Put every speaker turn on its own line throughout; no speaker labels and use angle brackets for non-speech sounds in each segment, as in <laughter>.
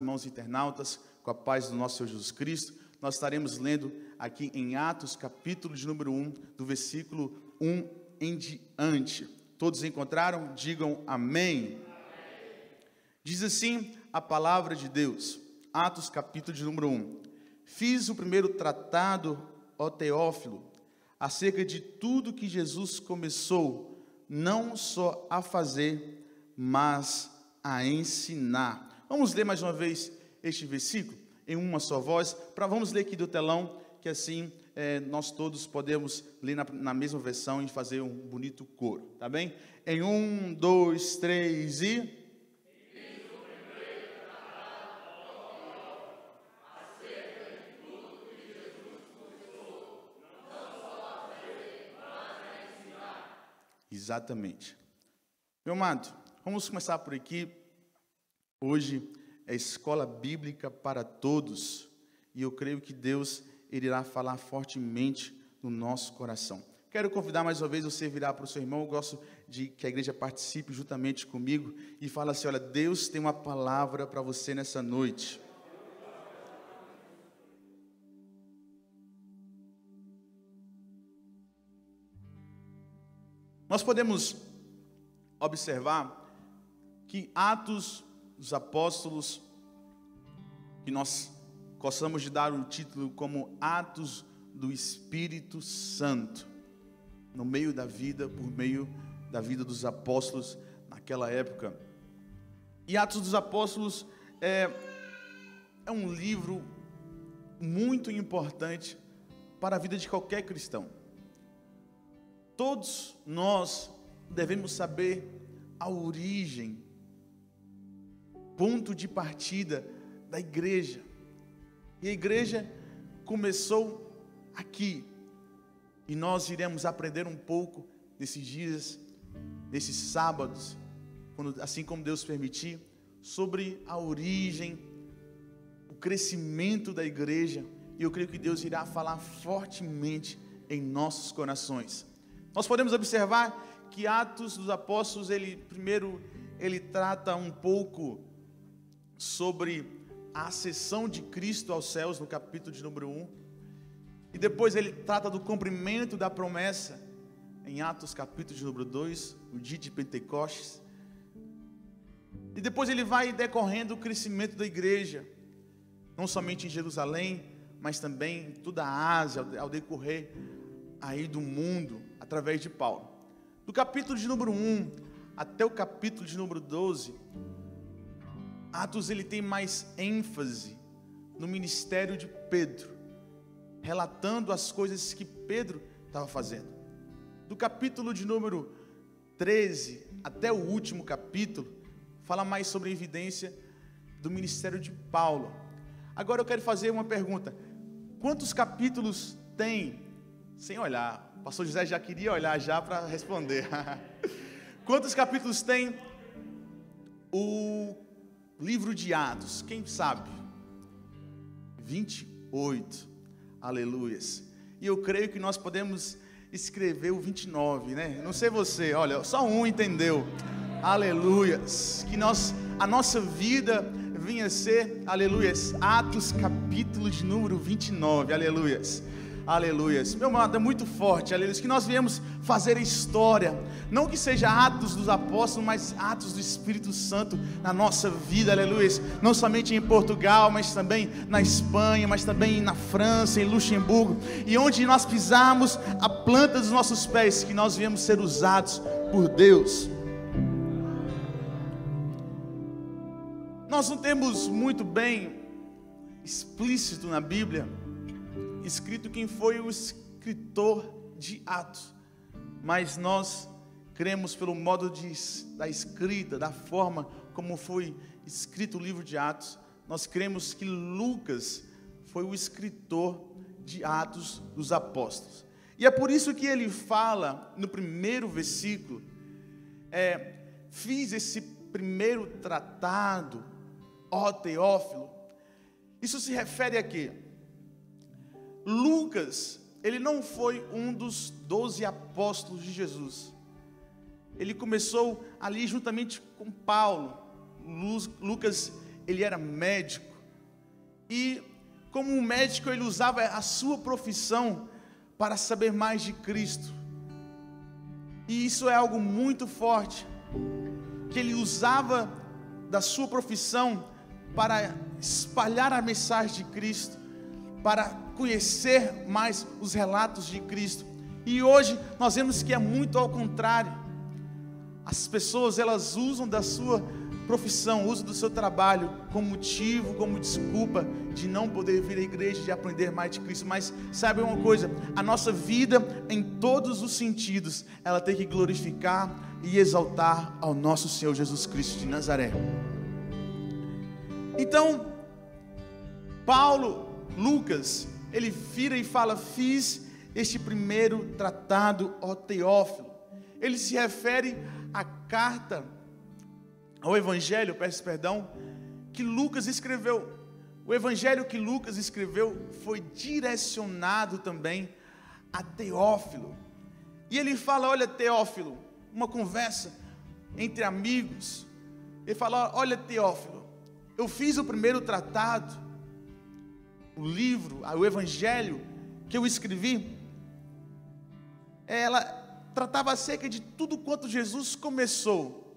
irmãos internautas, com a paz do nosso Senhor Jesus Cristo. Nós estaremos lendo aqui em Atos, capítulo de número 1, do versículo 1 em diante. Todos encontraram? Digam amém. Diz assim a palavra de Deus. Atos, capítulo de número 1. Fiz o primeiro tratado, ó Teófilo, acerca de tudo que Jesus começou, não só a fazer, mas a ensinar. Vamos ler mais uma vez este versículo em uma só voz, para vamos ler aqui do telão, que assim é, nós todos podemos ler na, na, mesma versão e fazer um bonito coro, tá bem? Em um, dois, três e. Exatamente. Meu amado, vamos começar por aqui. Hoje é escola bíblica para todos e eu creio que Deus irá falar fortemente no nosso coração. Quero convidar mais uma vez você virar para o seu irmão. Eu gosto de que a igreja participe juntamente comigo e fala assim: olha, Deus tem uma palavra para você nessa noite. Nós podemos observar que Atos dos Apóstolos, que nós gostamos de dar o título como Atos do Espírito Santo, no meio da vida, por meio da vida dos apóstolos naquela época. E Atos dos Apóstolos é, é um livro muito importante para a vida de qualquer cristão. Todos nós devemos saber a origem, ponto de partida da igreja. E a igreja começou aqui. E nós iremos aprender um pouco nesses dias, nesses sábados, quando, assim como Deus permitir, sobre a origem, o crescimento da igreja. E eu creio que Deus irá falar fortemente em nossos corações. Nós podemos observar que Atos dos Apóstolos, ele primeiro ele trata um pouco sobre a ascensão de Cristo aos céus no capítulo de número 1. E depois ele trata do cumprimento da promessa em Atos capítulo de número 2, o dia de Pentecostes. E depois ele vai decorrendo o crescimento da igreja, não somente em Jerusalém, mas também em toda a Ásia, ao decorrer aí do mundo através de Paulo. Do capítulo de número 1 até o capítulo de número 12, Atos ele tem mais ênfase no ministério de Pedro, relatando as coisas que Pedro estava fazendo. Do capítulo de número 13 até o último capítulo, fala mais sobre a evidência do ministério de Paulo. Agora eu quero fazer uma pergunta: quantos capítulos tem, sem olhar, o pastor José já queria olhar já para responder. <laughs> Quantos capítulos tem o livro de Atos? Quem sabe? 28. Aleluias. E eu creio que nós podemos escrever o 29, né? Não sei você, olha, só um entendeu. Aleluias. Que nós a nossa vida vinha ser, aleluias, Atos capítulo de número 29. Aleluias. Aleluias. Meu amado, é muito forte, aleluias. Que nós viemos fazer história. Não que seja atos dos apóstolos, mas atos do Espírito Santo na nossa vida, aleluias. Não somente em Portugal, mas também na Espanha, mas também na França, em Luxemburgo. E onde nós pisarmos a planta dos nossos pés, que nós viemos ser usados por Deus. Nós não temos muito bem explícito na Bíblia escrito quem foi o escritor de Atos, mas nós cremos pelo modo de, da escrita, da forma como foi escrito o livro de Atos, nós cremos que Lucas foi o escritor de Atos dos Apóstolos. E é por isso que ele fala no primeiro versículo, é, fiz esse primeiro tratado, ó Teófilo. Isso se refere a quê? Lucas, ele não foi um dos doze apóstolos de Jesus. Ele começou ali juntamente com Paulo. Lucas, ele era médico. E como um médico, ele usava a sua profissão para saber mais de Cristo. E isso é algo muito forte, que ele usava da sua profissão para espalhar a mensagem de Cristo, para conhecer mais os relatos de Cristo. E hoje nós vemos que é muito ao contrário. As pessoas elas usam da sua profissão, uso do seu trabalho como motivo, como desculpa de não poder vir à igreja, de aprender mais de Cristo. Mas sabe uma coisa? A nossa vida, em todos os sentidos, ela tem que glorificar e exaltar ao nosso Senhor Jesus Cristo de Nazaré. Então, Paulo, Lucas, ele vira e fala: Fiz este primeiro tratado, ó Teófilo. Ele se refere à carta ao evangelho, peço perdão, que Lucas escreveu. O evangelho que Lucas escreveu foi direcionado também a Teófilo. E ele fala: Olha, Teófilo, uma conversa entre amigos. Ele fala: Olha, Teófilo, eu fiz o primeiro tratado, o livro, o evangelho que eu escrevi. Ela tratava acerca de tudo quanto Jesus começou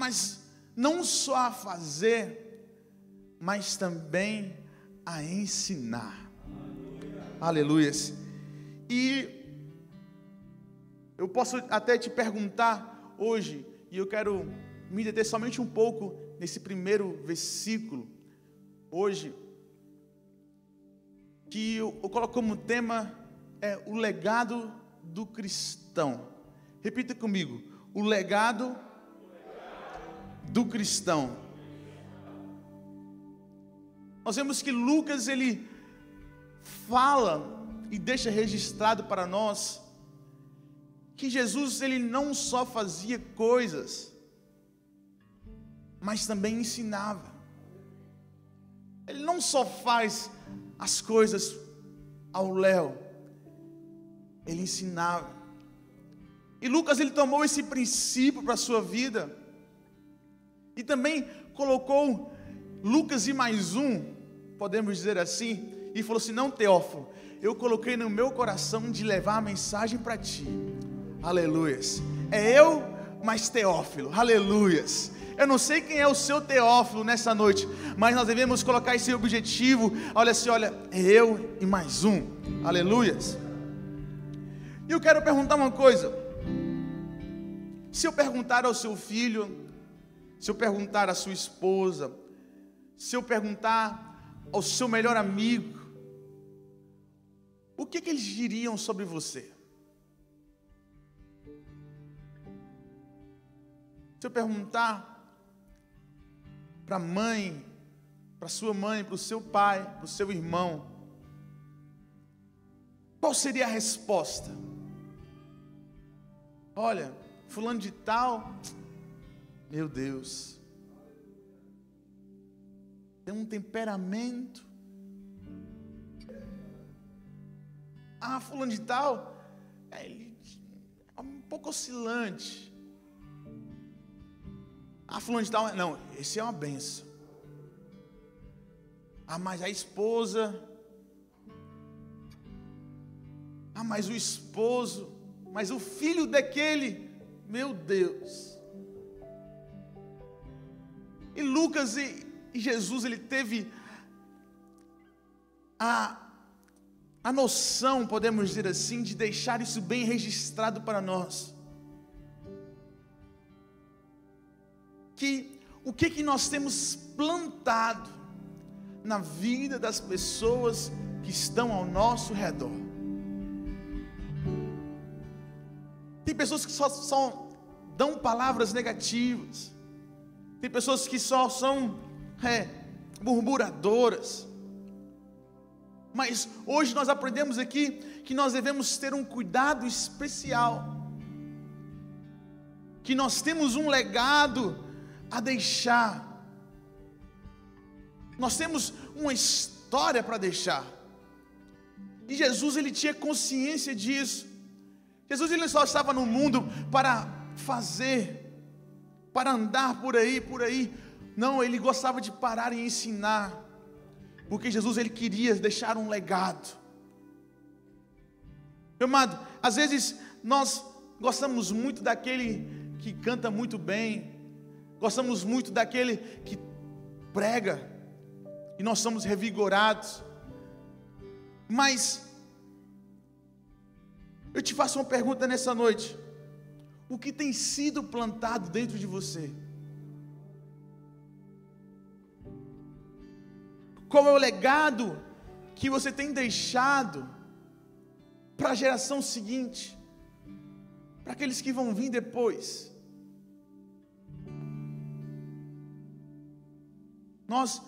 mas não só a fazer, mas também a ensinar. Aleluia. E eu posso até te perguntar hoje, e eu quero me deter somente um pouco nesse primeiro versículo, hoje, que eu, eu coloco como tema é o legado do cristão. Repita comigo: o legado do cristão. Nós vemos que Lucas ele fala e deixa registrado para nós que Jesus ele não só fazia coisas, mas também ensinava. Ele não só faz as coisas ao léu, ele ensinava. E Lucas ele tomou esse princípio para a sua vida. E também colocou Lucas e mais um, podemos dizer assim, e falou assim: Não, Teófilo, eu coloquei no meu coração de levar a mensagem para ti. Aleluias. É eu, mas Teófilo. Aleluias. Eu não sei quem é o seu Teófilo nessa noite, mas nós devemos colocar esse objetivo. Olha assim, olha, eu e mais um. Aleluias. E eu quero perguntar uma coisa. Se eu perguntar ao seu filho, se eu perguntar à sua esposa, se eu perguntar ao seu melhor amigo, o que, que eles diriam sobre você? Se eu perguntar para a mãe, para sua mãe, para o seu pai, para o seu irmão, qual seria a resposta? Olha, fulano de tal, meu Deus. Tem um temperamento. Ah, fulano de tal, é, ele é um pouco oscilante. Ah, fulano de tal, não, esse é uma benção. Ah, mas a esposa. Ah, mas o esposo. Mas o filho daquele. Meu Deus. E Lucas e, e Jesus, ele teve a, a noção, podemos dizer assim, de deixar isso bem registrado para nós. Que o que, que nós temos plantado na vida das pessoas que estão ao nosso redor. Tem pessoas que só, só dão palavras negativas. Tem pessoas que só são é, murmuradoras. Mas hoje nós aprendemos aqui que nós devemos ter um cuidado especial. Que nós temos um legado a deixar. Nós temos uma história para deixar. E Jesus ele tinha consciência disso. Jesus ele só estava no mundo para fazer para andar por aí, por aí, Não, ele gostava de parar e ensinar, porque Jesus ele queria deixar um legado. Meu amado, às vezes nós gostamos muito daquele que canta muito bem, gostamos muito daquele que prega, e nós somos revigorados, mas eu te faço uma pergunta nessa noite: o que tem sido plantado dentro de você? Qual é o legado que você tem deixado para a geração seguinte, para aqueles que vão vir depois? Nós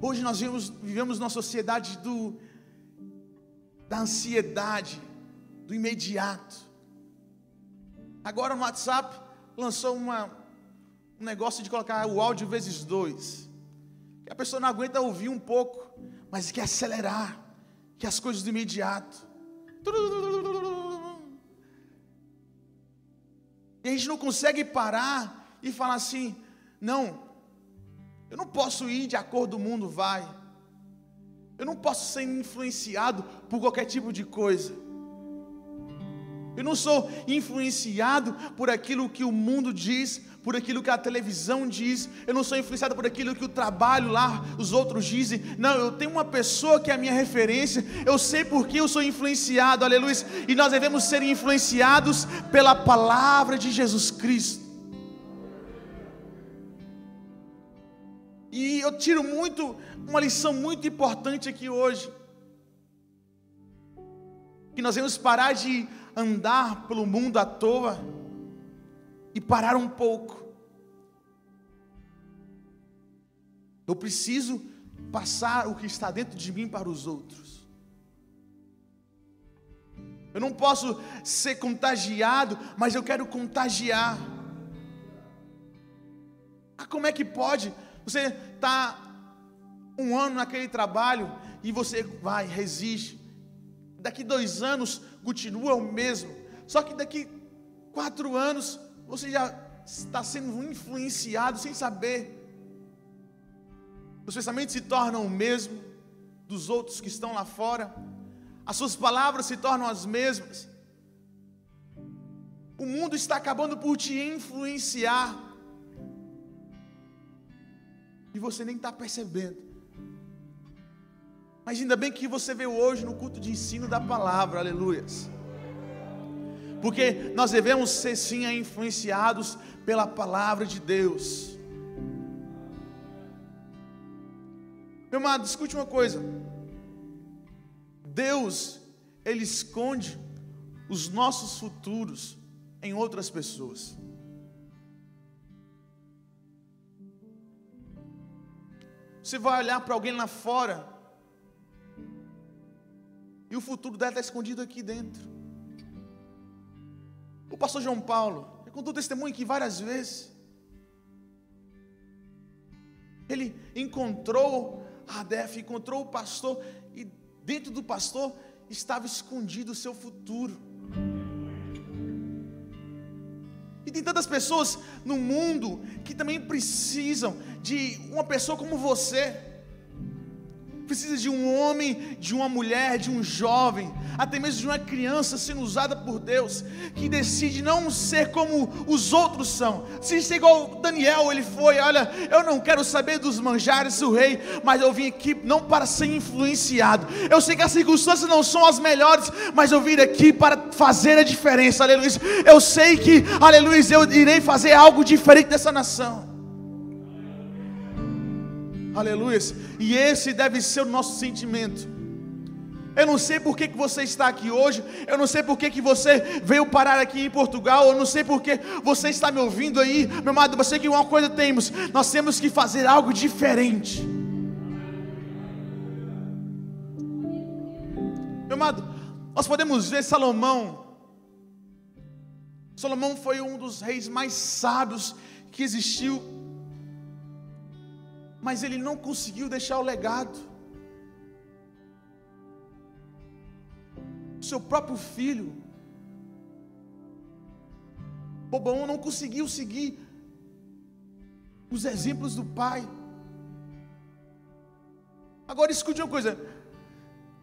hoje nós vivemos, vivemos numa sociedade do da ansiedade, do imediato. Agora no WhatsApp lançou uma, um negócio de colocar o áudio vezes dois. Que a pessoa não aguenta ouvir um pouco, mas quer acelerar, quer as coisas do imediato. E a gente não consegue parar e falar assim: não, eu não posso ir de acordo com o mundo vai. Eu não posso ser influenciado por qualquer tipo de coisa. Eu não sou influenciado por aquilo que o mundo diz, por aquilo que a televisão diz. Eu não sou influenciado por aquilo que o trabalho lá, os outros dizem. Não, eu tenho uma pessoa que é a minha referência. Eu sei por que eu sou influenciado, aleluia. E nós devemos ser influenciados pela palavra de Jesus Cristo. Eu tiro muito, uma lição muito importante aqui hoje. Que nós devemos parar de andar pelo mundo à toa e parar um pouco. Eu preciso passar o que está dentro de mim para os outros. Eu não posso ser contagiado, mas eu quero contagiar. Ah, como é que pode? Você está um ano naquele trabalho e você vai, resiste. Daqui dois anos continua o mesmo. Só que daqui quatro anos você já está sendo influenciado sem saber. Os pensamentos se tornam o mesmo dos outros que estão lá fora. As suas palavras se tornam as mesmas. O mundo está acabando por te influenciar. E você nem está percebendo. Mas ainda bem que você veio hoje no culto de ensino da palavra, aleluias. Porque nós devemos ser sim influenciados pela palavra de Deus. Meu amado, escute uma coisa. Deus, Ele esconde os nossos futuros em outras pessoas. Você vai olhar para alguém lá fora e o futuro dela está escondido aqui dentro. O pastor João Paulo, ele contou testemunho aqui várias vezes. Ele encontrou a Def, encontrou o pastor, e dentro do pastor estava escondido o seu futuro. Tem tantas pessoas no mundo que também precisam de uma pessoa como você precisa de um homem, de uma mulher, de um jovem, até mesmo de uma criança sendo usada por Deus, que decide não ser como os outros são. Se ser igual Daniel, ele foi, olha, eu não quero saber dos manjares do rei, mas eu vim aqui não para ser influenciado. Eu sei que as circunstâncias não são as melhores, mas eu vim aqui para fazer a diferença. Aleluia. Eu sei que, aleluia, eu irei fazer algo diferente dessa nação. Aleluia. E esse deve ser o nosso sentimento. Eu não sei por que, que você está aqui hoje, eu não sei por que, que você veio parar aqui em Portugal, eu não sei por que você está me ouvindo aí, meu amado, você que uma coisa temos, nós temos que fazer algo diferente. Meu amado, nós podemos ver Salomão. Salomão foi um dos reis mais sábios que existiu mas ele não conseguiu deixar o legado. Seu próprio filho, Bobão não conseguiu seguir os exemplos do Pai. Agora escute uma coisa: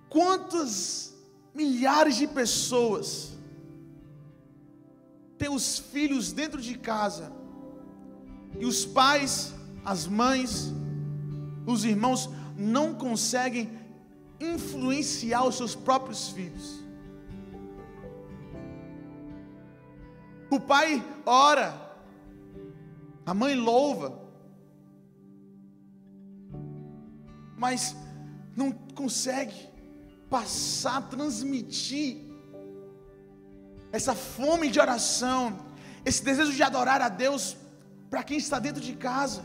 quantas milhares de pessoas têm os filhos dentro de casa e os pais, as mães, os irmãos não conseguem influenciar os seus próprios filhos? O pai ora, a mãe louva, mas não consegue passar, transmitir essa fome de oração, esse desejo de adorar a Deus para quem está dentro de casa.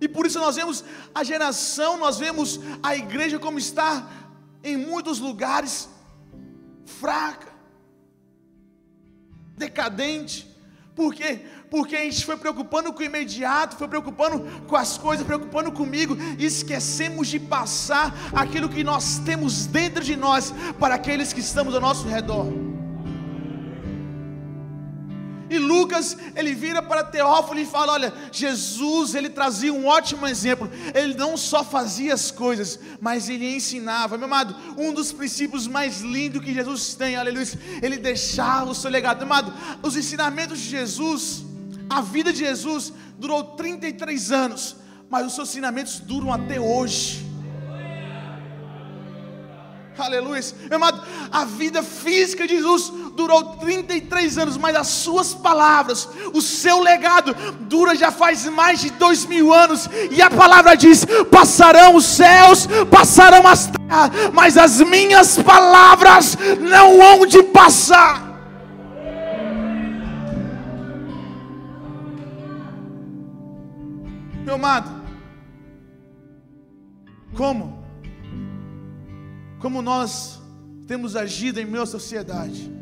E por isso nós vemos a geração, nós vemos a igreja como está em muitos lugares fraca, decadente. Por quê? Porque a gente foi preocupando com o imediato, foi preocupando com as coisas, preocupando comigo, e esquecemos de passar aquilo que nós temos dentro de nós para aqueles que estamos ao nosso redor. E Lucas, ele vira para Teófilo e fala: Olha, Jesus, ele trazia um ótimo exemplo. Ele não só fazia as coisas, mas ele ensinava. Meu amado, um dos princípios mais lindos que Jesus tem, aleluia, ele deixava o seu legado. Meu amado, os ensinamentos de Jesus, a vida de Jesus durou 33 anos, mas os seus ensinamentos duram até hoje. Aleluia. Meu amado, a vida física de Jesus durou 33 anos, mas as suas palavras, o seu legado, dura já faz mais de dois mil anos. E a palavra diz: passarão os céus, passarão as terras, mas as minhas palavras não hão de passar. Meu amado, como? Como nós temos agido em meia sociedade.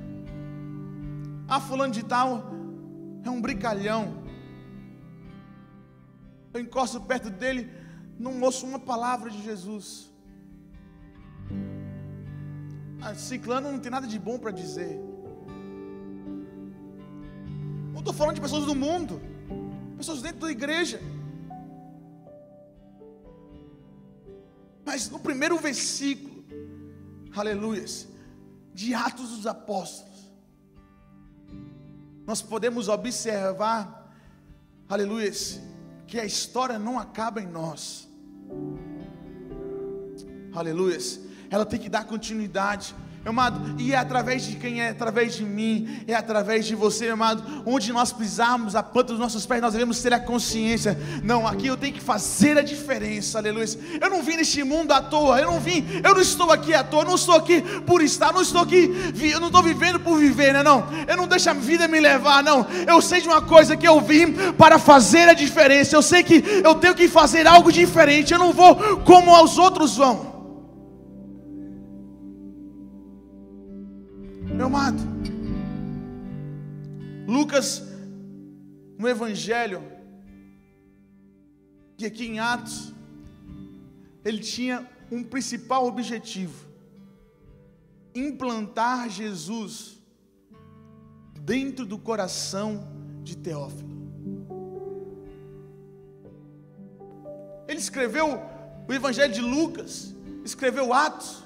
Ah, fulano de tal é um brincalhão. Eu encosto perto dele, não ouço uma palavra de Jesus. Ah, ciclano não tem nada de bom para dizer. Não estou falando de pessoas do mundo, pessoas dentro da igreja. Mas no primeiro versículo, aleluias, de Atos dos Apóstolos, nós podemos observar, aleluias, que a história não acaba em nós, aleluias, ela tem que dar continuidade. Amado, e é através de quem é? Através de mim, é através de você, amado. Onde nós pisarmos a planta dos nossos pés, nós devemos ter a consciência. Não, aqui eu tenho que fazer a diferença, aleluia. Eu não vim neste mundo à toa, eu não vim, eu não estou aqui à toa, eu não estou aqui por estar, não estou aqui, eu não estou vivendo por viver, né? Não, eu não deixo a vida me levar, não. Eu sei de uma coisa que eu vim para fazer a diferença. Eu sei que eu tenho que fazer algo diferente. Eu não vou como os outros vão. No Evangelho, e aqui em Atos, ele tinha um principal objetivo: implantar Jesus dentro do coração de Teófilo. Ele escreveu o Evangelho de Lucas, escreveu Atos,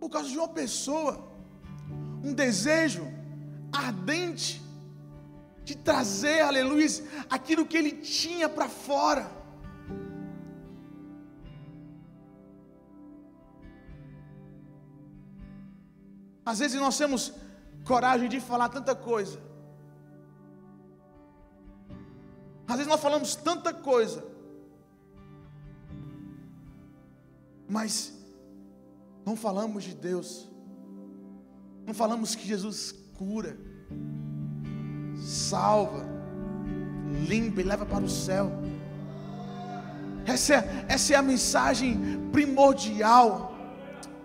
por causa de uma pessoa, um desejo ardente de trazer, aleluia, aquilo que ele tinha para fora. Às vezes nós temos coragem de falar tanta coisa. Às vezes nós falamos tanta coisa. Mas não falamos de Deus. Não falamos que Jesus cura, salva, limpa e leva para o céu. Essa é, essa é a mensagem primordial.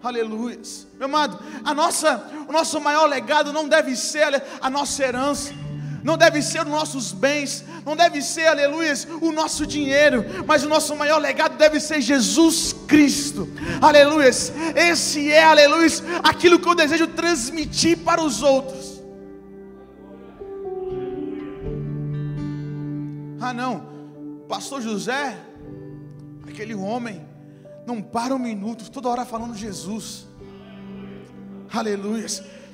Aleluia. Meu amado, a nossa, o nosso maior legado não deve ser a nossa herança. não deve ser os nossos bens, não deve ser, aleluia, o nosso dinheiro, mas o nosso maior legado deve ser Jesus Cristo, aleluia. Esse é, aleluia, aquilo que eu desejo transmitir para os outros. Ah, não, Pastor José, aquele homem, não para um minuto, toda hora falando Jesus, aleluia.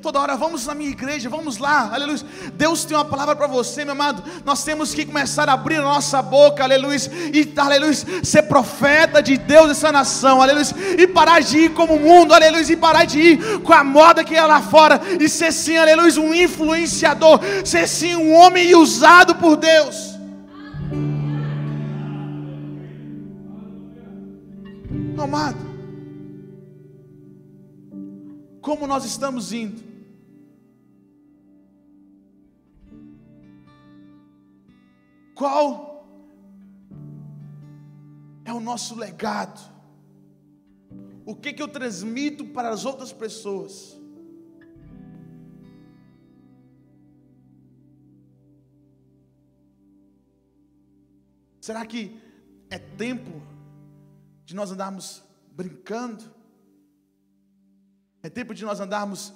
Toda hora, vamos na minha igreja, vamos lá, aleluia. Deus tem uma palavra para você, meu amado. Nós temos que começar a abrir a nossa boca, aleluia, e aleluia, ser profeta de Deus nessa nação, aleluia, e parar de ir como o mundo, aleluia, e parar de ir com a moda que é lá fora, e ser sim, aleluia, um influenciador, ser sim um homem usado por Deus. Amado, como nós estamos indo? Qual é o nosso legado? O que, que eu transmito para as outras pessoas? Será que é tempo de nós andarmos brincando? É tempo de nós andarmos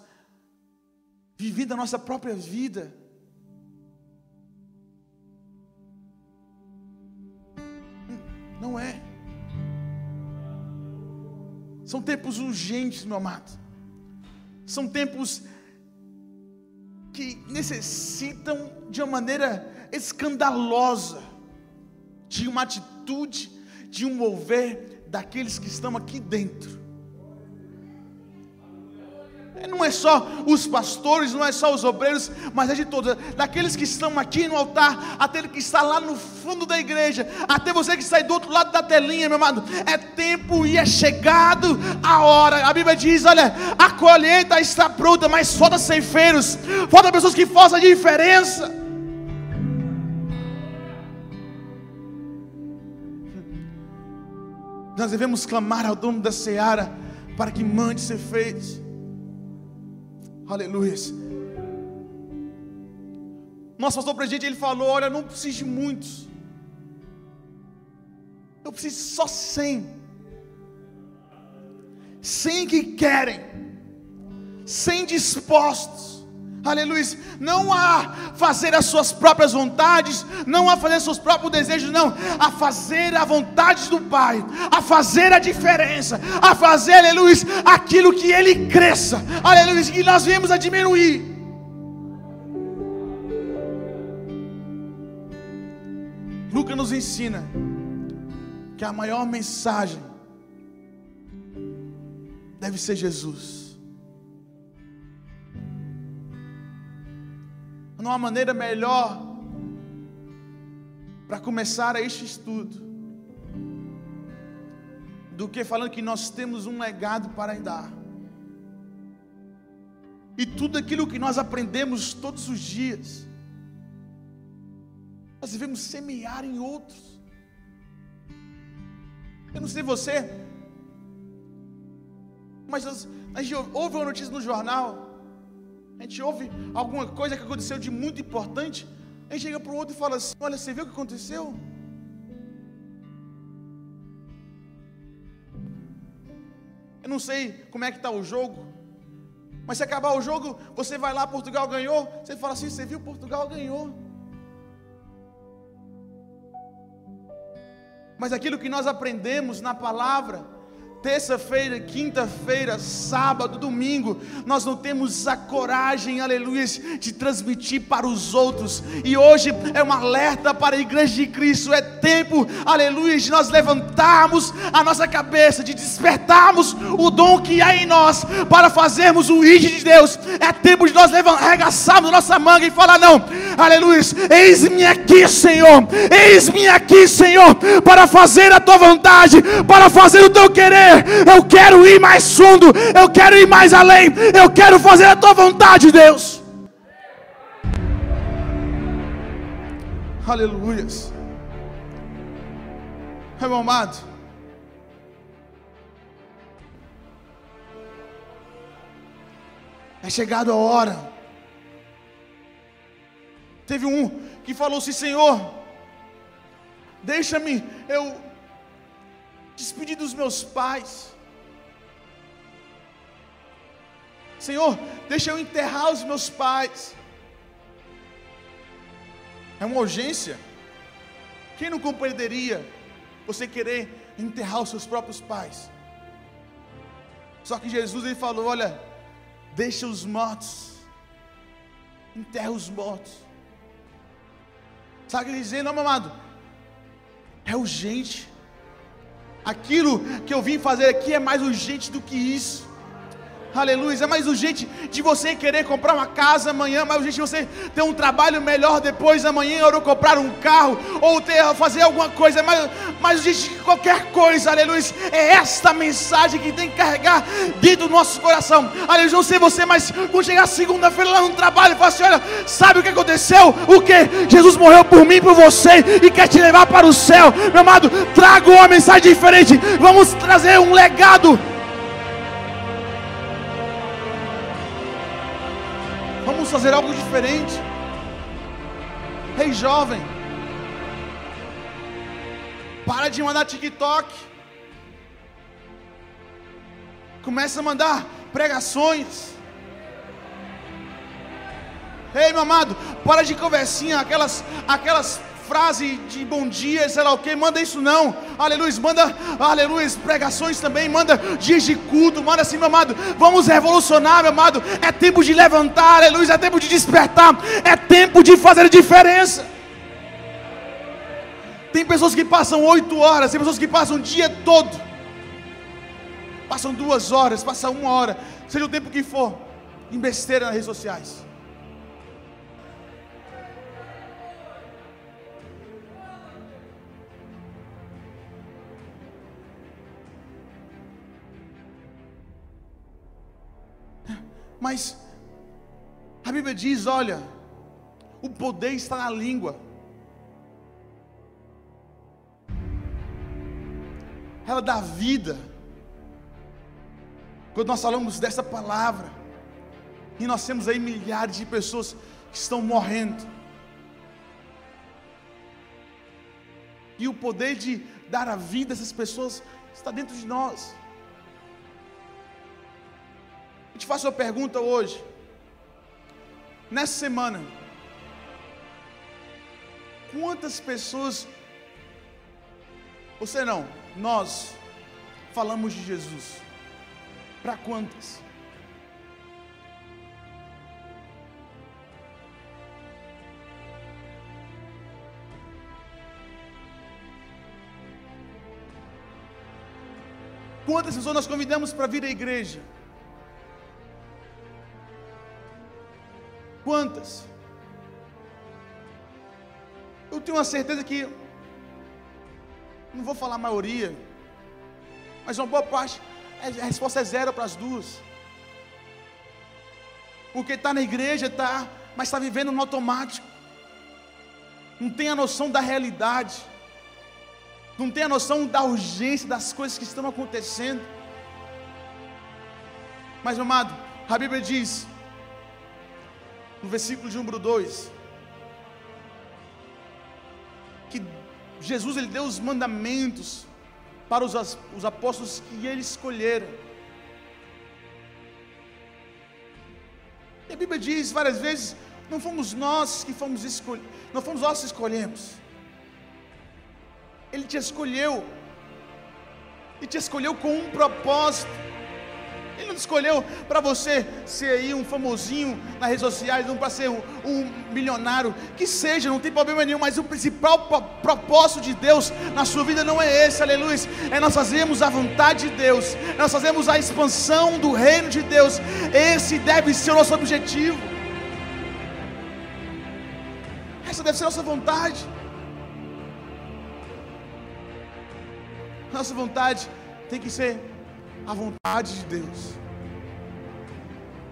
vivendo a nossa própria vida? Não é. São tempos urgentes, meu amado. São tempos que necessitam de uma maneira escandalosa de uma atitude, de um mover daqueles que estão aqui dentro. Não é só os pastores, não é só os obreiros, mas é de todos, daqueles que estão aqui no altar, até que está lá no fundo da igreja, até você que está do outro lado da telinha, meu amado. É tempo e é chegado a hora. A Bíblia diz: olha, a colheita está pronta, mas falta ceifeiros, falta pessoas que façam a diferença. Nós devemos clamar ao dono da seara para que mande ser feito. Aleluia. Nosso pastor presidente ele falou: Olha, não preciso de muitos, eu preciso só cem, cem que querem, cem dispostos Aleluia. Não a fazer as suas próprias vontades, não a fazer seus próprios desejos, não, a fazer a vontade do Pai, a fazer a diferença, a fazer, aleluia, aquilo que Ele cresça, aleluia, que nós viemos a diminuir. Lucas nos ensina que a maior mensagem deve ser Jesus. Não há maneira melhor para começar este estudo do que falando que nós temos um legado para dar. E tudo aquilo que nós aprendemos todos os dias, nós devemos semear em outros. Eu não sei você, mas a gente ouve uma notícia no jornal a gente ouve alguma coisa que aconteceu de muito importante, a gente chega para o outro e fala assim: Olha, você viu o que aconteceu? Eu não sei como é que está o jogo, mas se acabar o jogo, você vai lá, Portugal ganhou, você fala assim: Você viu, Portugal ganhou. Mas aquilo que nós aprendemos na palavra, terça-feira, quinta-feira, sábado, domingo, nós não temos a coragem, aleluia, de transmitir para os outros. E hoje é um alerta para a igreja de Cristo. É tempo, aleluia, de nós levantarmos a nossa cabeça, de despertarmos o dom que há em nós para fazermos o ID de Deus. É tempo de nós arregaçarmos a nossa manga e falar: Não, aleluia, eis-me aqui, Senhor, eis-me aqui, Senhor, para fazer a tua vontade, para fazer o teu querer eu quero ir mais fundo, eu quero ir mais além, eu quero fazer a tua vontade, Deus. Aleluia. Meu amado, é chegado a hora, Teve um que falou assim: Senhor, deixa-me eu despedir dos meus pais. Senhor, deixa eu enterrar os meus pais. É uma urgência. Quem não compreenderia você querer enterrar os seus próprios pais? Só que Jesus ele falou: olha, deixa os mortos, enterra os mortos. Sabe o que ele dizendo, amado? É urgente. Aquilo que eu vim fazer aqui é mais urgente do que isso. Aleluia. É mais urgente de você querer comprar uma casa amanhã, mais urgente de você ter um trabalho melhor depois amanhã, ou comprar um carro, ou ter, fazer alguma coisa, é mais, mais urgente que qualquer coisa, aleluia. É esta mensagem que tem que carregar dentro do nosso coração. Aleluia. Não sei você, mas quando chegar segunda-feira lá no trabalho, fala assim: olha, sabe o que aconteceu? O que? Jesus morreu por mim, por você, e quer te levar para o céu. Meu amado, traga uma mensagem diferente. Vamos trazer um legado. Vamos fazer algo diferente. Ei, jovem, para de mandar TikTok. Começa a mandar pregações. Ei, meu amado, para de conversinha, aquelas, aquelas frase de bom dia, sei lá o que, manda isso não, aleluia, manda, aleluia, pregações também, manda dias de culto, manda assim, meu amado, vamos revolucionar, meu amado, é tempo de levantar, aleluia, é tempo de despertar, é tempo de fazer diferença. Tem pessoas que passam oito horas, tem pessoas que passam o dia todo, passam duas horas, passam uma hora, seja o tempo que for, em besteira nas redes sociais. Mas a Bíblia diz: olha, o poder está na língua. Ela dá vida. Quando nós falamos dessa palavra, e nós temos aí milhares de pessoas que estão morrendo. E o poder de dar a vida a essas pessoas está dentro de nós te faço uma pergunta hoje. Nessa semana, quantas pessoas, você não, nós, falamos de Jesus? Para quantas? Quantas pessoas nós convidamos para vir à igreja? Quantas? Eu tenho uma certeza que, não vou falar a maioria, mas uma boa parte, a resposta é zero para as duas. Porque está na igreja, está, mas está vivendo no automático. Não tem a noção da realidade. Não tem a noção da urgência das coisas que estão acontecendo. Mas, meu amado, a Bíblia diz no versículo de número 2, que Jesus ele deu os mandamentos para os, os apóstolos que ele escolheram. E a Bíblia diz várias vezes: não fomos nós que fomos escolhidos, não fomos nós que escolhemos. Ele te escolheu, e te escolheu com um propósito. Ele não escolheu para você ser aí um famosinho nas redes sociais, não para ser um, um, milionário. Que seja, não tem problema nenhum, mas o principal propósito de Deus na sua vida não é esse, aleluia. É nós fazermos a vontade de Deus, é nós fazemos a expansão do reino de Deus. Esse deve ser o nosso objetivo. Essa deve ser a nossa vontade. Nossa vontade tem que ser a vontade de Deus.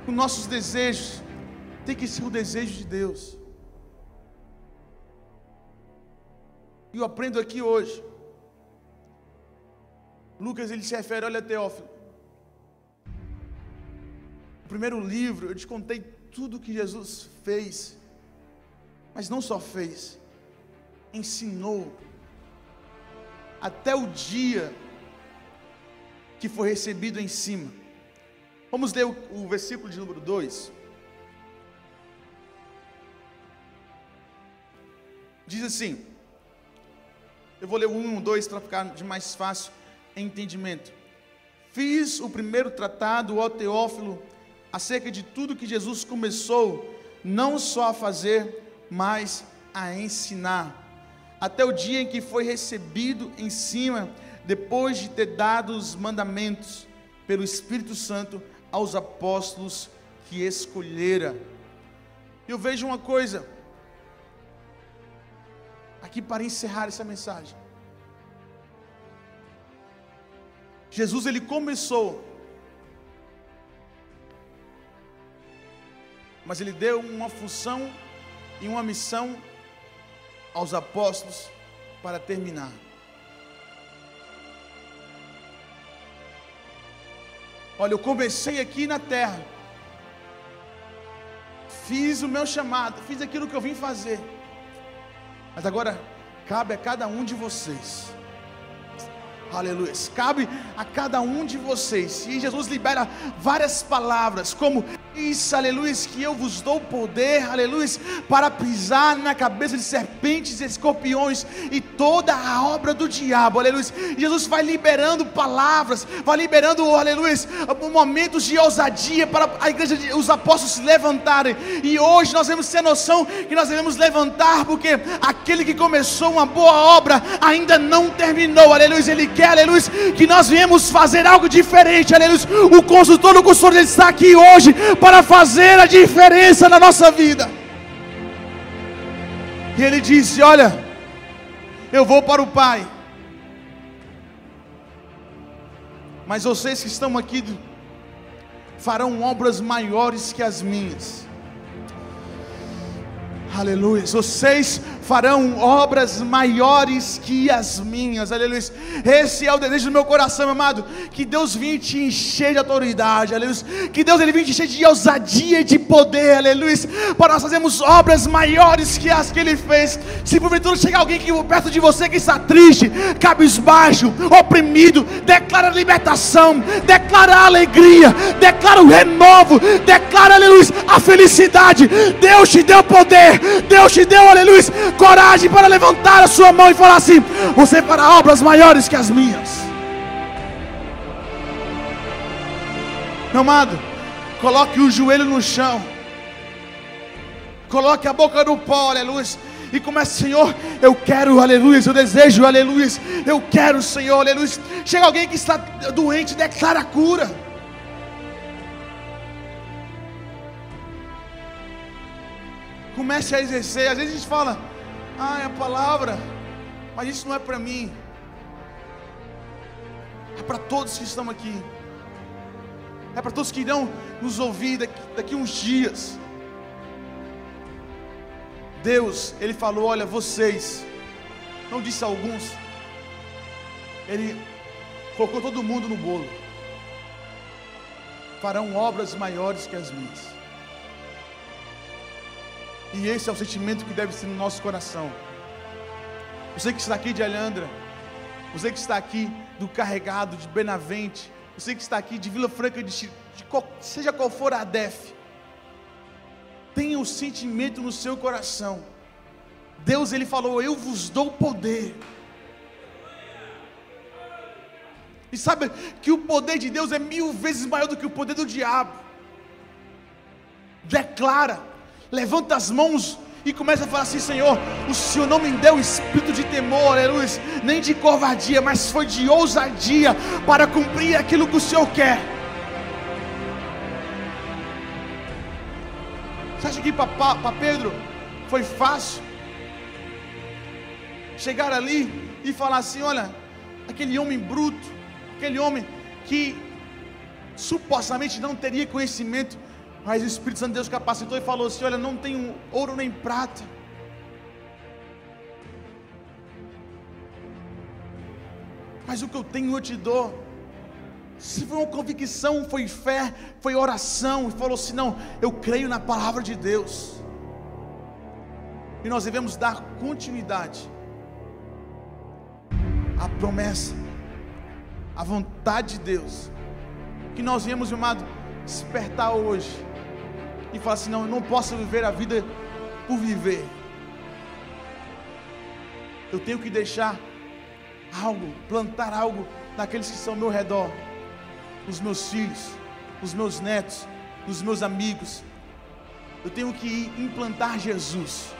Os nossos desejos tem que ser o desejo de Deus. E eu aprendo aqui hoje. Lucas ele se refere, olha Teófilo. O primeiro livro, eu te contei tudo que Jesus fez. Mas não só fez, ensinou até o dia que foi recebido em cima. Vamos ler o, o versículo de número 2. Diz assim: eu vou ler o 1 e o 2 para ficar de mais fácil entendimento. Fiz o primeiro tratado, ó Teófilo, acerca de tudo que Jesus começou, não só a fazer, mas a ensinar, até o dia em que foi recebido em cima, depois de ter dado os mandamentos pelo Espírito Santo aos apóstolos que escolhera. Eu vejo uma coisa, aqui para encerrar essa mensagem. Jesus ele começou, mas ele deu uma função e uma missão aos apóstolos para terminar. Olha, eu comecei aqui na terra, fiz o meu chamado, fiz aquilo que eu vim fazer, mas agora cabe a cada um de vocês Aleluia. Cabe a cada um de vocês. E Jesus libera várias palavras, como isso, aleluia, que eu vos dou poder, aleluia, para pisar na cabeça de serpentes e escorpiões e toda a obra do diabo, aleluia. Jesus vai liberando palavras, vai liberando, aleluia, momentos de ousadia para a igreja, os apóstolos se levantarem. E hoje nós devemos ter noção que nós devemos levantar, porque aquele que começou uma boa obra ainda não terminou, aleluia. Ele quer, aleluia, que nós viemos fazer algo diferente, aleluia. O consultor, o consultor, ele está aqui hoje para fazer a diferença na nossa vida. E ele disse: Olha, eu vou para o Pai, mas vocês que estão aqui farão obras maiores que as minhas. Aleluia. Vocês farão obras maiores que as minhas, aleluia. Esse é o desejo do meu coração, amado. Que Deus venha te encher de autoridade, aleluia. Que Deus ele venha te encher de ousadia e de poder, aleluia. Para nós fazermos obras maiores que as que ele fez. Se porventura chegar alguém que perto de você que está triste, cabisbaixo, oprimido, declara libertação, declara alegria, declara o renovo, declara, aleluia, a felicidade. Deus te deu poder, Deus te deu, aleluia coragem para levantar a sua mão e falar assim: Você fará obras maiores que as minhas. Meu amado, coloque o joelho no chão, coloque a boca no pó, aleluia. E comece, Senhor, eu quero, aleluia, eu desejo, aleluia, eu quero, Senhor, aleluia. Chega alguém que está doente, declara a cura. Comece a exercer. Às vezes a gente fala, ah, é a palavra, mas isso não é para mim, é para todos que estão aqui, é para todos que irão nos ouvir daqui, daqui uns dias. Deus, Ele falou: olha, vocês, não disse alguns, Ele colocou todo mundo no bolo, farão obras maiores que as minhas. E esse é o sentimento que deve ser no nosso coração. Você que está aqui de Alhandra, você que está aqui do Carregado, de Benavente, você que está aqui de Vila Franca, de, de, seja qual for a DEF, tenha o um sentimento no seu coração. Deus ele falou: Eu vos dou poder. E sabe que o poder de Deus é mil vezes maior do que o poder do diabo. Declara levanta as mãos e começa a falar assim: Senhor, o Senhor não me deu espírito de temor, aleluia, nem de covardia, mas foi de ousadia para cumprir aquilo que o Senhor quer. Você acha que para Pedro foi fácil chegar ali e falar assim: Olha, aquele homem bruto, aquele homem que supostamente não teria conhecimento mas o Espírito Santo de Deus capacitou e falou assim: Olha, não tenho ouro nem prata. Mas o que eu tenho eu te dou. Se foi uma convicção, foi fé, foi oração, e falou assim: Não, eu creio na palavra de Deus. E nós devemos dar continuidade à promessa, à vontade de Deus. Que nós viemos, amado, despertar hoje e falar assim: não, eu não posso viver a vida por viver. Eu tenho que deixar algo, plantar algo naqueles que estão ao meu redor, os meus filhos, os meus netos, os meus amigos. Eu tenho que implantar Jesus.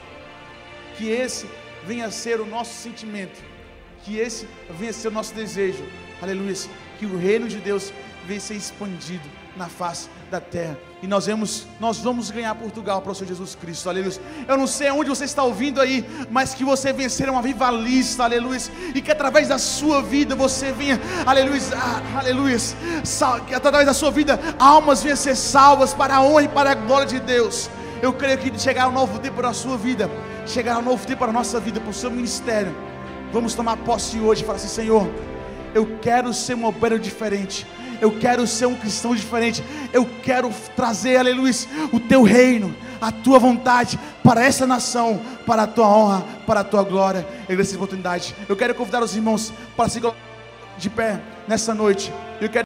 Que esse venha a ser o nosso sentimento, que esse venha a ser o nosso desejo. Aleluia. Que o reino de Deus venha a ser expandido na face da terra. E nós vamos, nós vamos ganhar Portugal para o Senhor Jesus Cristo, aleluia. Eu não sei onde você está ouvindo aí, mas que você venha ser um avivalista, aleluia. E que através da sua vida você venha, aleluia, aleluia. Que através da sua vida almas venham ser salvas para a honra e para a glória de Deus. Eu creio que chegar um novo tempo para a sua vida, chegar um novo tempo para a nossa vida, para o seu ministério. Vamos tomar posse hoje e falar assim: Senhor, eu quero ser um obreiro diferente eu quero ser um cristão diferente, eu quero trazer, aleluia, o teu reino, a tua vontade para essa nação, para a tua honra, para a tua glória. Eu essa oportunidade. Eu quero convidar os irmãos para se de pé nessa noite. Eu quero